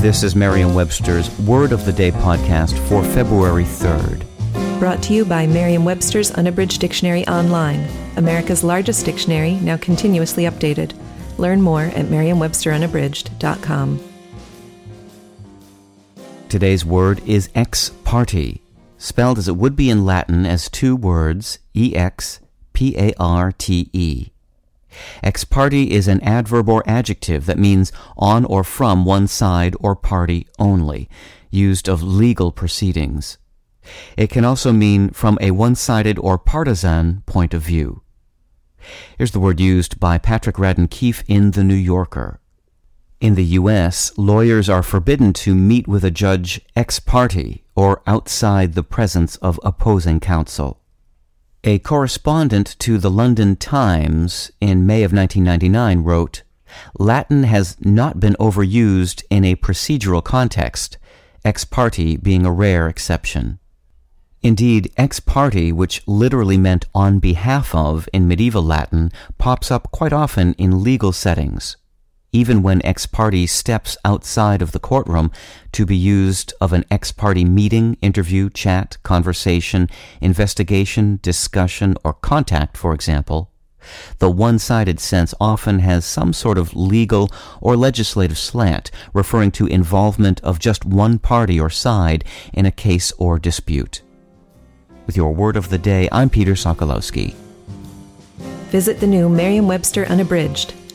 This is Merriam-Webster's Word of the Day podcast for February 3rd. Brought to you by Merriam Webster's Unabridged Dictionary Online, America's largest dictionary, now continuously updated. Learn more at merriam-websterunabridged.com. Today's word is ex parte, spelled as it would be in Latin as two words, ex p a r t e. Ex parte is an adverb or adjective that means on or from one side or party only, used of legal proceedings. It can also mean from a one-sided or partisan point of view. Here's the word used by Patrick Radden Keefe in The New Yorker. In the U.S., lawyers are forbidden to meet with a judge ex parte or outside the presence of opposing counsel. A correspondent to the London Times in May of 1999 wrote, Latin has not been overused in a procedural context, ex parte being a rare exception. Indeed, ex parte, which literally meant on behalf of in medieval Latin, pops up quite often in legal settings, even when ex parte steps outside of the courtroom to be used of an ex parte meeting, interview, chat, conversation, investigation, discussion, or contact, for example. The one-sided sense often has some sort of legal or legislative slant, referring to involvement of just one party or side in a case or dispute. With your word of the day, I'm Peter Sokolowski. Visit the new Merriam Webster Unabridged,